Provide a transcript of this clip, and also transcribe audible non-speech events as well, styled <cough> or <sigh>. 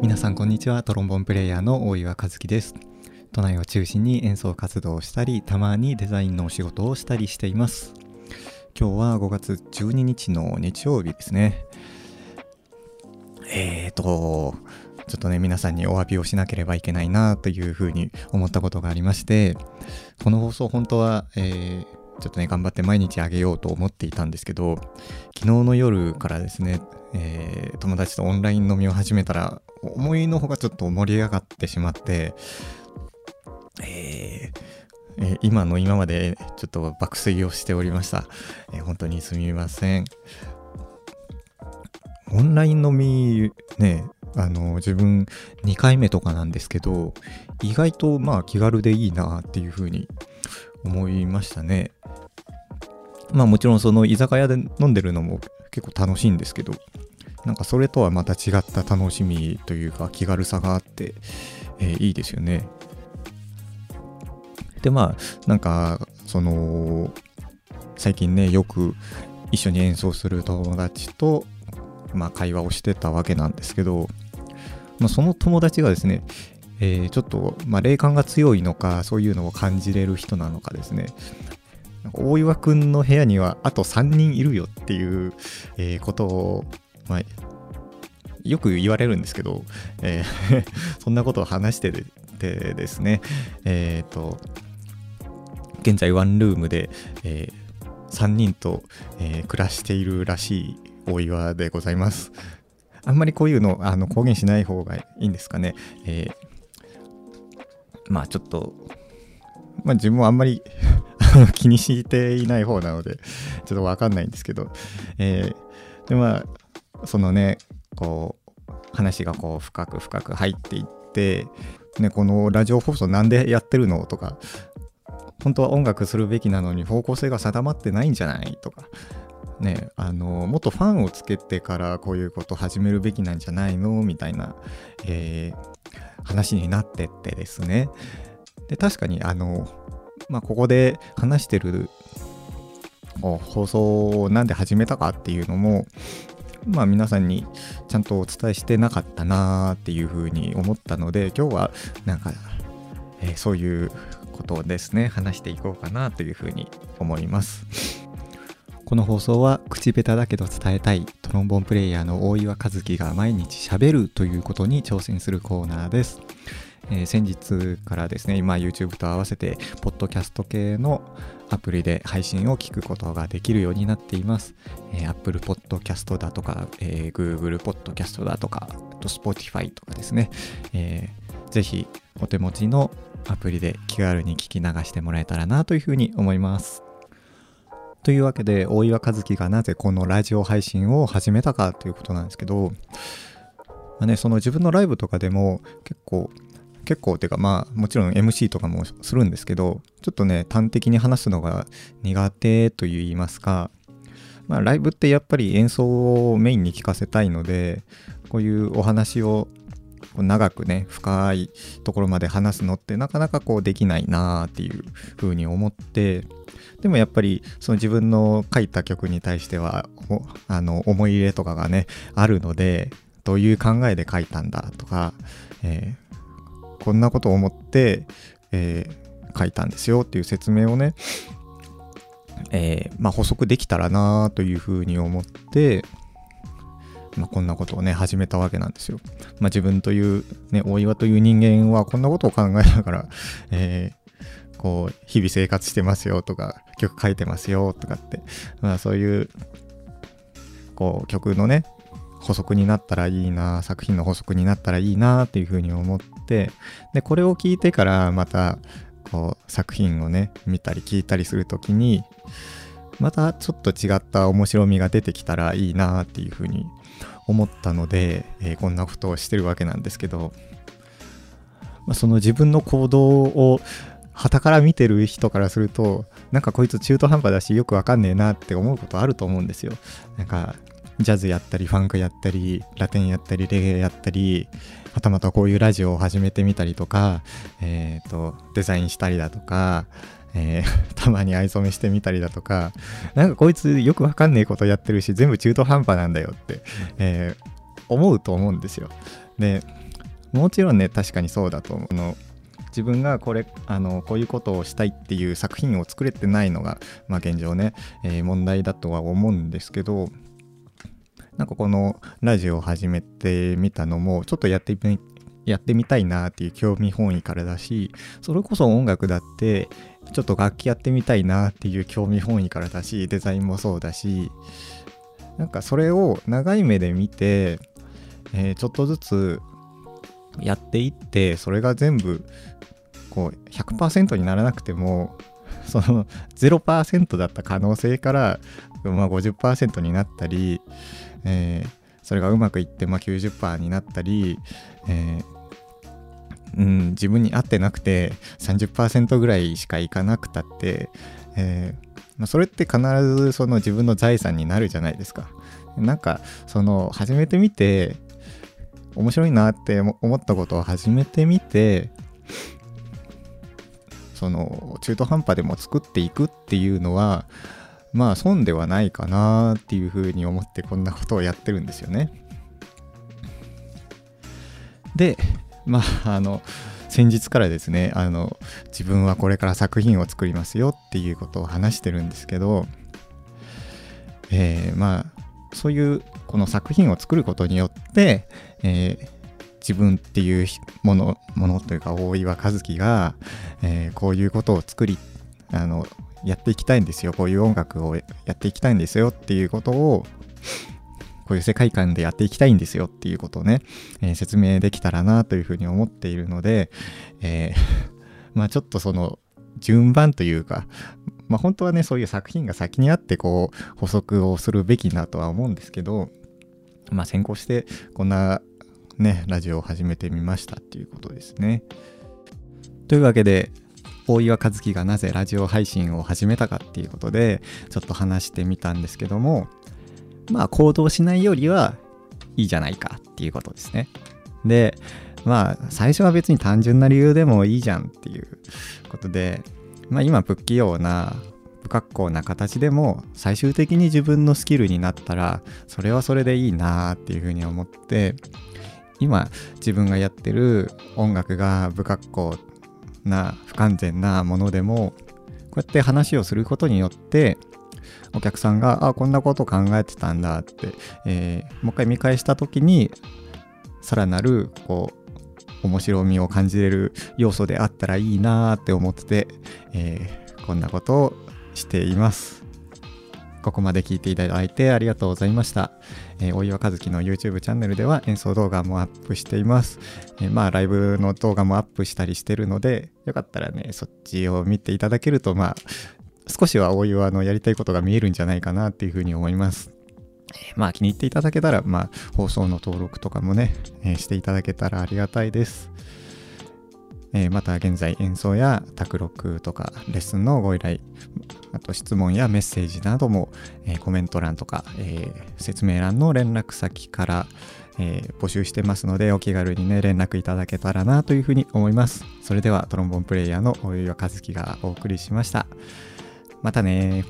皆さんこんにちは。トロンボンプレイヤーの大岩和樹です。都内を中心に演奏活動をしたりたまにデザインのお仕事をしたりしています。今日は5月12日の日曜日ですね。えーとちょっとね皆さんにお詫びをしなければいけないなというふうに思ったことがありましてこの放送本当は、えーちょっとね、頑張って毎日あげようと思っていたんですけど、昨日の夜からですね、え、友達とオンライン飲みを始めたら、思いのほかちょっと盛り上がってしまって、えー、えー、今の今までちょっと爆睡をしておりました。えー、本当にすみません。オンライン飲みね、あの自分2回目とかなんですけど意外とまあ気軽でいいなっていうふうに思いましたねまあもちろんその居酒屋で飲んでるのも結構楽しいんですけどなんかそれとはまた違った楽しみというか気軽さがあって、えー、いいですよね。でまあなんかその最近ねよく一緒に演奏する友達と、まあ、会話をしてたわけなんですけど、まあ、その友達がですね、えー、ちょっと、まあ、霊感が強いのかそういうのを感じれる人なのかですね大岩くんの部屋にはあと3人いるよっていう、えー、ことを、まあ、よく言われるんですけど、えー <laughs> そんなことを話しててですね、えっ、ー、と、現在ワンルームで、えー、3人と、えー、暮らしているらしい大岩でございます。あんまりこういうのあの公言しない方がいいんですかね。えー、まあちょっと、まあ自分もあんまり気にしていない方なので、ちょっとわかんないんですけど、えー、でまあ、そのね、こう、話がこう深く深く入っていって、ね、このラジオ放送なんでやってるのとか、本当は音楽するべきなのに方向性が定まってないんじゃないとか、ね、あのもっとファンをつけてからこういうこと始めるべきなんじゃないの？みたいな、えー、話になってってですね。で確かにあのまあ、ここで話してる放送をなんで始めたかっていうのも、まあ、皆さんにちゃんとお伝えしてなかったなーっていうふうに思ったので今日はなんか、えー、そういうことをですね。話していこうかなというふうに思います。この放送は口下手だけど伝えたいトロンボンプレイヤーの大岩和樹が毎日しゃべるということに挑戦するコーナーです。えー、先日からですね、今 YouTube と合わせて、ポッドキャスト系のアプリで配信を聞くことができるようになっています。えー、Apple Podcast だとか、えー、Google Podcast だとか、と Spotify とかですね、えー、ぜひお手持ちのアプリで気軽に聞き流してもらえたらなというふうに思います。というわけで、大岩和樹がなぜこのラジオ配信を始めたかということなんですけど、まあね、その自分のライブとかでも結構結構てかまあもちろん MC とかもするんですけどちょっとね端的に話すのが苦手と言いますかまあライブってやっぱり演奏をメインに聴かせたいのでこういうお話を長くね深いところまで話すのってなかなかこうできないなーっていう風に思ってでもやっぱりその自分の書いた曲に対してはあの思い入れとかがねあるのでどういう考えで書いたんだとか、えーこんなことを思って、えー、書いたんですよっていう説明をね、えー、まあ、補足できたらなというふうに思って、まあ、こんなことをね始めたわけなんですよ。まあ、自分という、ね、大岩という人間はこんなことを考えながら、えー、こう日々生活してますよとか曲書いてますよとかって、まあ、そういうこう曲のね補足になったらいいな作品の補足になったらいいなっていうふうに思ってでこれを聞いてからまたこう作品をね見たり聞いたりする時にまたちょっと違った面白みが出てきたらいいなっていうふうに思ったので、えー、こんなことをしてるわけなんですけど、まあ、その自分の行動を旗から見てる人からするとなんかこいつ中途半端だしよくわかんねえなって思うことあると思うんですよ。なんかジャズやったりファンクやったりラテンやったりレゲエやったりはたまたこういうラジオを始めてみたりとか、えーと、デザインしたりだとか、えー、<laughs> たまに藍染めしてみたりだとかなんかこいつよくわかんねえことやってるし全部中途半端なんだよって、えー、思うと思うんですよ。でもちろんね確かにそうだと思うの自分がこれあのこういうことをしたいっていう作品を作れてないのが、まあ、現状ね、えー、問題だとは思うんですけどなんかこのラジオを始めてみたのもちょっとやってみやってみたいなっていう興味本位からだしそれこそ音楽だってちょっと楽器やってみたいなっていう興味本位からだしデザインもそうだしなんかそれを長い目で見て、えー、ちょっとずつやっていってそれが全部こう100%にならなくてもその0%だった可能性から、まあ、50%になったり、えー、それがうまくいって、まあ、90%になったり、えー、うん、自分に合ってなくて30%ぐらいしかいかなくたって、えーまあ、それって必ずその自分の財産になるじゃないですか。なんかその始めてみて面白いなって思ったことを始めてみてその中途半端でも作っていくっていうのはまあ損ではないかなっていうふうに思ってこんなことをやってるんですよね。でまああの先日からですねあの自分はこれから作品を作りますよっていうことを話してるんですけど、えー、まあそういうこの作品を作ることによって、えー、自分っていうものものというか大岩和樹が、えー、こういうことを作りあのやっていきたいんですよ。こういう音楽をやっていきたいんですよっていうことをこういう世界観でやっていきたいんですよっていうことをね、えー、説明できたらなというふうに思っているので、えー、<laughs> まあちょっとその順番というか、まあ本当はねそういう作品が先にあってこう補足をするべきだとは思うんですけどまあ先行してこんなねラジオを始めてみましたっていうことですね。というわけで大岩和樹がなぜラジオ配信を始めたかっていうことでちょっと話してみたんですけどもまあ行動しないよりはいいじゃないかっていうことですね。でまあ最初は別に単純な理由でもいいじゃんっていうことでまあ今不器用な不格好な形でも最終的に自分のスキルになったらそれはそれでいいなっていうふうに思って今自分がやってる音楽が不格好な不完全なものでもこうやって話をすることによってお客さんがあこんなこと考えてたんだって、えー、もう一回見返した時にさらなるこう面白みを感じれる要素であったらいいなって思ってて、えー、こんなことをしています。ここまで聞いていただいてありがとうございました。えー、大岩和樹の YouTube チャンネルでは演奏動画もアップしています。えー、まあライブの動画もアップしたりしてるので、よかったらね、そっちを見ていただけると、まあ少しは大岩のやりたいことが見えるんじゃないかなっていうふうに思います。え、まあ気に入っていただけたら、まあ放送の登録とかもね、えしていただけたらありがたいです。えー、また現在演奏や卓録とかレッスンのご依頼あと質問やメッセージなども、えー、コメント欄とか、えー、説明欄の連絡先から、え募集してますのでお気軽にね連絡いただけたらなというふうに思います。それではトロンボンプレイヤーの大岩和樹がお送りしました。またね